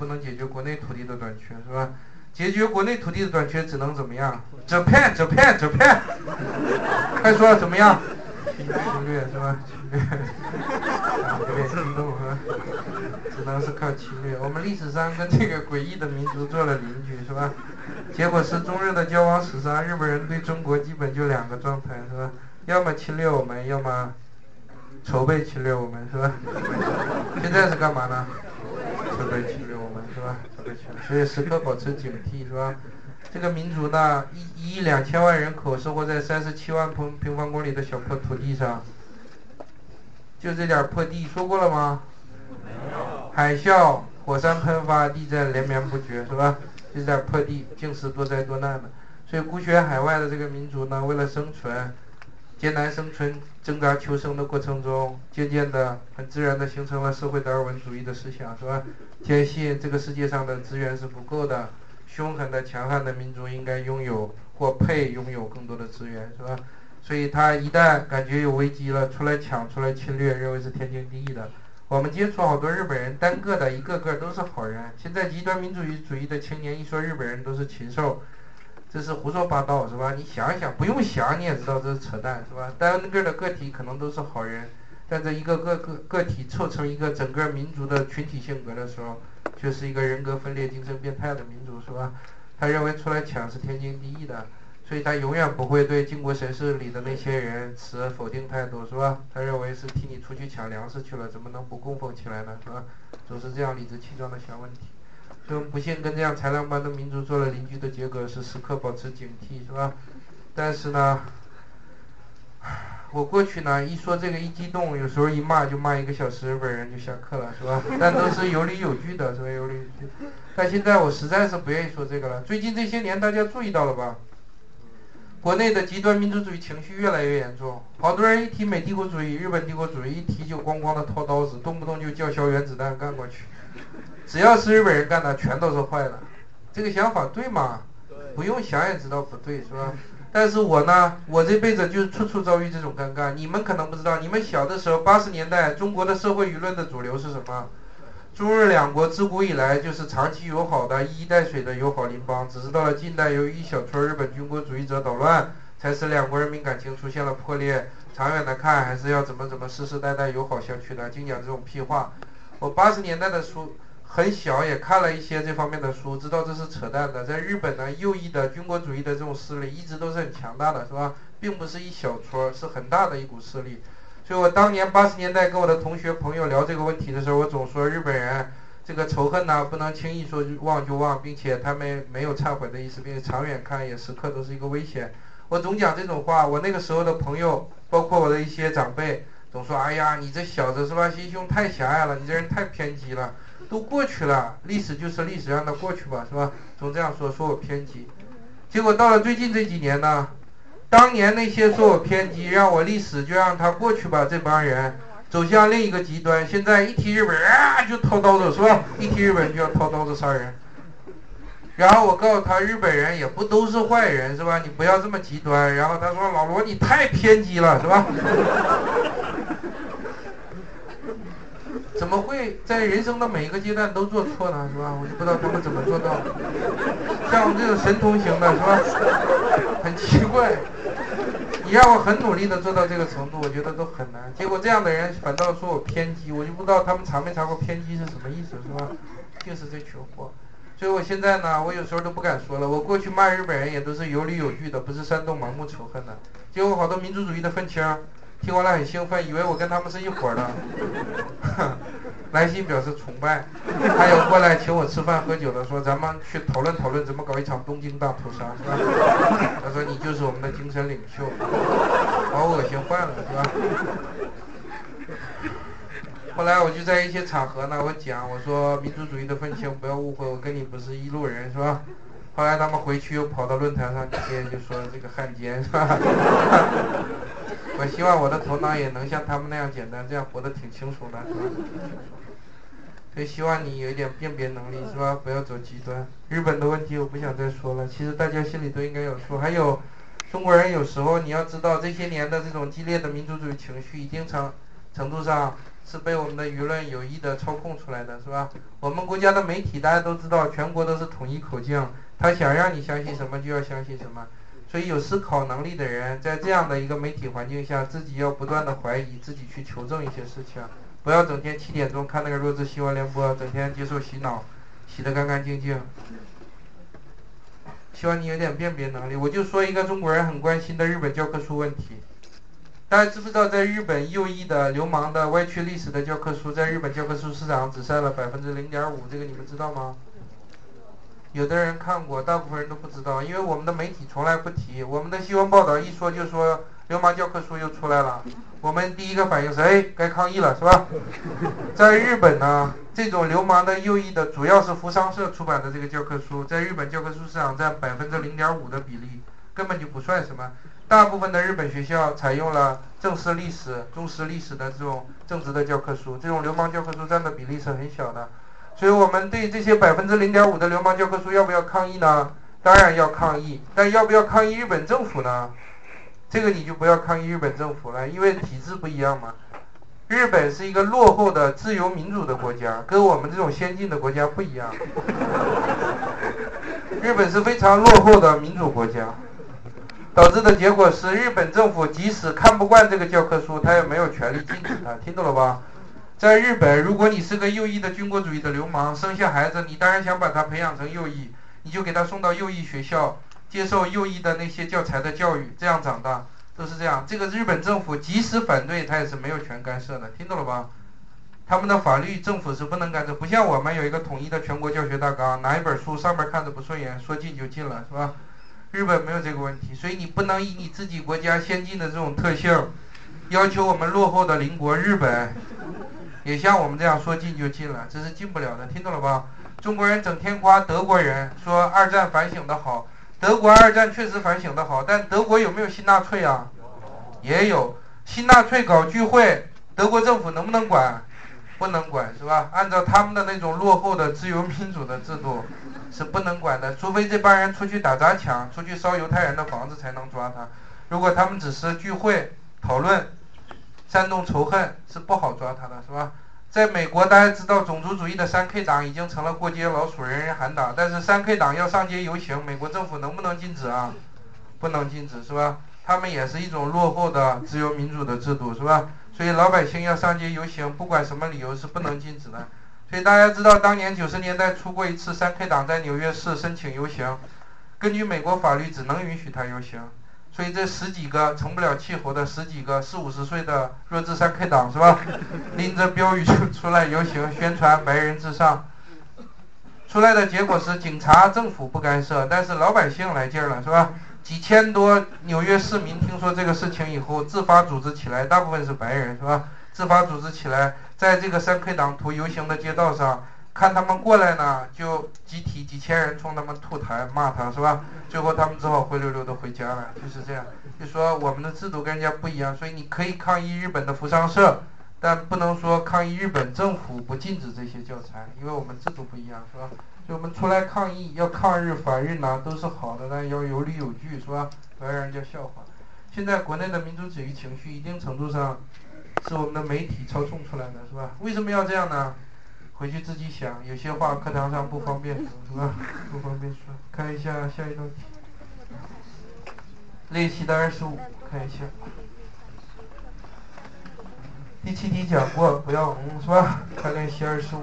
不能解决国内土地的短缺，是吧？解决国内土地的短缺，只能怎么样？Japan Japan Japan，快说怎么样？侵略是吧？侵略，有点激动是吧？只能是靠侵略。我们历史上跟这个诡异的民族做了邻居是吧？结果是中日的交往史上，日本人对中国基本就两个状态是吧？要么侵略我们，要么筹备侵略我们是吧？现在是干嘛呢？筹备侵略是吧？所以时刻保持警惕是吧？这个民族呢，一一亿两千万人口，生活在三十七万平平方公里的小破土地上，就这点破地，说过了吗？海啸、火山喷发、地震连绵不绝，是吧？就这点破地，竟是多灾多难的。所以孤悬海外的这个民族呢，为了生存，艰难生存、挣扎求生的过程中，渐渐的、很自然的形成了社会达尔文主义的思想，是吧？坚信这个世界上的资源是不够的。凶狠的、强悍的民族应该拥有或配拥有更多的资源，是吧？所以他一旦感觉有危机了，出来抢、出来侵略，认为是天经地义的。我们接触好多日本人，单个的一个个都是好人。现在极端民主主义的青年一说日本人都是禽兽，这是胡说八道，是吧？你想想，不用想你也知道这是扯淡，是吧？单个的个体可能都是好人，但这一个个个个体凑成一个整个民族的群体性格的时候。却是一个人格分裂、精神变态的民族，是吧？他认为出来抢是天经地义的，所以他永远不会对靖国神社里的那些人持否定态度，是吧？他认为是替你出去抢粮食去了，怎么能不供奉起来呢？是吧？总是这样理直气壮的想问题。就不幸跟这样豺狼般的民族做了邻居的结果是时刻保持警惕，是吧？但是呢？我过去呢，一说这个一激动，有时候一骂就骂一个小时，日本人就下课了，是吧？但都是有理有据的，是吧？有理有据。但现在我实在是不愿意说这个了。最近这些年，大家注意到了吧？国内的极端民族主义情绪越来越严重，好多人一提美帝国主义、日本帝国主义，一提就咣咣的掏刀子，动不动就叫嚣原子弹干过去。只要是日本人干的，全都是坏的。这个想法对吗？不用想也知道不对，是吧？但是我呢，我这辈子就处处遭遇这种尴尬。你们可能不知道，你们小的时候，八十年代中国的社会舆论的主流是什么？中日两国自古以来就是长期友好的、一衣带水的友好邻邦，只是到了近代，由于一小撮日本军国主义者捣乱，才使两国人民感情出现了破裂。长远的看，还是要怎么怎么世世代代友好相处的，净讲这种屁话。我八十年代的书。很小也看了一些这方面的书，知道这是扯淡的。在日本呢，右翼的军国主义的这种势力一直都是很强大的，是吧？并不是一小撮，是很大的一股势力。所以我当年八十年代跟我的同学朋友聊这个问题的时候，我总说日本人这个仇恨呢，不能轻易说忘就忘，并且他们没有忏悔的意思，并且长远看也时刻都是一个危险。我总讲这种话，我那个时候的朋友，包括我的一些长辈，总说：“哎呀，你这小子是吧，心胸太狭隘了，你这人太偏激了。”都过去了，历史就是历史，让它过去吧，是吧？总这样说，说我偏激。结果到了最近这几年呢，当年那些说我偏激，让我历史就让它过去吧，这帮人走向另一个极端。现在一提日本人啊，就掏刀子，是吧？一提日本人就要掏刀子杀人。然后我告诉他，日本人也不都是坏人，是吧？你不要这么极端。然后他说，老罗你太偏激了，是吧？怎么会在人生的每一个阶段都做错呢？是吧？我就不知道他们怎么做到的。像我们这种神通型的，是吧？很奇怪。你让我很努力的做到这个程度，我觉得都很难。结果这样的人反倒说我偏激，我就不知道他们查没查过偏激是什么意思，是吧？就是这群货。所以我现在呢，我有时候都不敢说了。我过去骂日本人也都是有理有据的，不是煽动盲目仇恨的。结果好多民族主义的愤青。听完了很兴奋，以为我跟他们是一伙的，来信表示崇拜，还有过来请我吃饭喝酒的，说咱们去讨论讨论怎么搞一场东京大屠杀，是吧？他说你就是我们的精神领袖，把我恶心坏了，是吧？后来我就在一些场合呢，我讲我说民族主义的愤青不要误会，我跟你不是一路人，是吧？后来他们回去又跑到论坛上贴，就说这个汉奸，是吧？我希望我的头脑也能像他们那样简单，这样活得挺清楚的，是吧？所以希望你有一点辨别能力，是吧？不要走极端。日本的问题我不想再说了，其实大家心里都应该有数。还有，中国人有时候你要知道，这些年的这种激烈的民族主义情绪，已经成程度上是被我们的舆论有意的操控出来的，是吧？我们国家的媒体大家都知道，全国都是统一口径，他想让你相信什么就要相信什么。所以有思考能力的人，在这样的一个媒体环境下，自己要不断的怀疑，自己去求证一些事情，不要整天七点钟看那个弱智新闻联播，整天接受洗脑，洗得干干净净。希望你有点辨别能力。我就说一个中国人很关心的日本教科书问题，大家知不知道，在日本右翼的流氓的歪曲历史的教科书，在日本教科书市场只占了百分之零点五，这个你们知道吗？有的人看过，大部分人都不知道，因为我们的媒体从来不提。我们的新闻报道一说就说流氓教科书又出来了，我们第一个反应是哎，该抗议了，是吧？在日本呢，这种流氓的右翼的，主要是扶桑社出版的这个教科书，在日本教科书市场占百分之零点五的比例，根本就不算什么。大部分的日本学校采用了正式历史、中史历史的这种正直的教科书，这种流氓教科书占的比例是很小的。所以我们对这些百分之零点五的流氓教科书要不要抗议呢？当然要抗议，但要不要抗议日本政府呢？这个你就不要抗议日本政府了，因为体制不一样嘛。日本是一个落后的自由民主的国家，跟我们这种先进的国家不一样。日本是非常落后的民主国家，导致的结果是日本政府即使看不惯这个教科书，他也没有权利禁止它，听懂了吧？在日本，如果你是个右翼的军国主义的流氓，生下孩子，你当然想把他培养成右翼，你就给他送到右翼学校，接受右翼的那些教材的教育，这样长大都是这样。这个日本政府即使反对，他也是没有权干涉的，听懂了吧？他们的法律政府是不能干涉，不像我们有一个统一的全国教学大纲，哪一本书上面看着不顺眼，说禁就禁了，是吧？日本没有这个问题，所以你不能以你自己国家先进的这种特性，要求我们落后的邻国日本。也像我们这样说进就进了，这是进不了的，听懂了吧？中国人整天夸德国人，说二战反省的好，德国二战确实反省的好，但德国有没有新纳粹啊？也有新纳粹搞聚会，德国政府能不能管？不能管，是吧？按照他们的那种落后的自由民主的制度，是不能管的，除非这帮人出去打砸抢，出去烧犹太人的房子才能抓他。如果他们只是聚会讨论。煽动仇恨是不好抓他的，是吧？在美国，大家知道种族主义的三 K 党已经成了过街老鼠，人人喊打。但是三 K 党要上街游行，美国政府能不能禁止啊？不能禁止，是吧？他们也是一种落后的自由民主的制度，是吧？所以老百姓要上街游行，不管什么理由是不能禁止的。所以大家知道，当年九十年代出过一次三 K 党在纽约市申请游行，根据美国法律只能允许他游行。所以这十几个成不了气候的十几个四五十岁的弱智三 K 党是吧？拎着标语就出来游行宣传白人至上，出来的结果是警察政府不干涉，但是老百姓来劲儿了是吧？几千多纽约市民听说这个事情以后自发组织起来，大部分是白人是吧？自发组织起来，在这个三 K 党徒游行的街道上。看他们过来呢，就集体几千人冲他们吐痰骂他是吧？最后他们只好灰溜溜的回家了，就是这样。就说我们的制度跟人家不一样，所以你可以抗议日本的扶桑社，但不能说抗议日本政府不禁止这些教材，因为我们制度不一样，是吧？所以我们出来抗议，要抗日反日呢，都是好的，但要有理有据，是吧？不要让人家笑话。现在国内的民族主义情绪，一定程度上是我们的媒体操纵出来的，是吧？为什么要这样呢？回去自己想，有些话课堂上不方便说，是吧？不方便说。看一下下一道题，练习的二十五，看一下。第七题讲过，不要嗯，是吧？看练习二十五。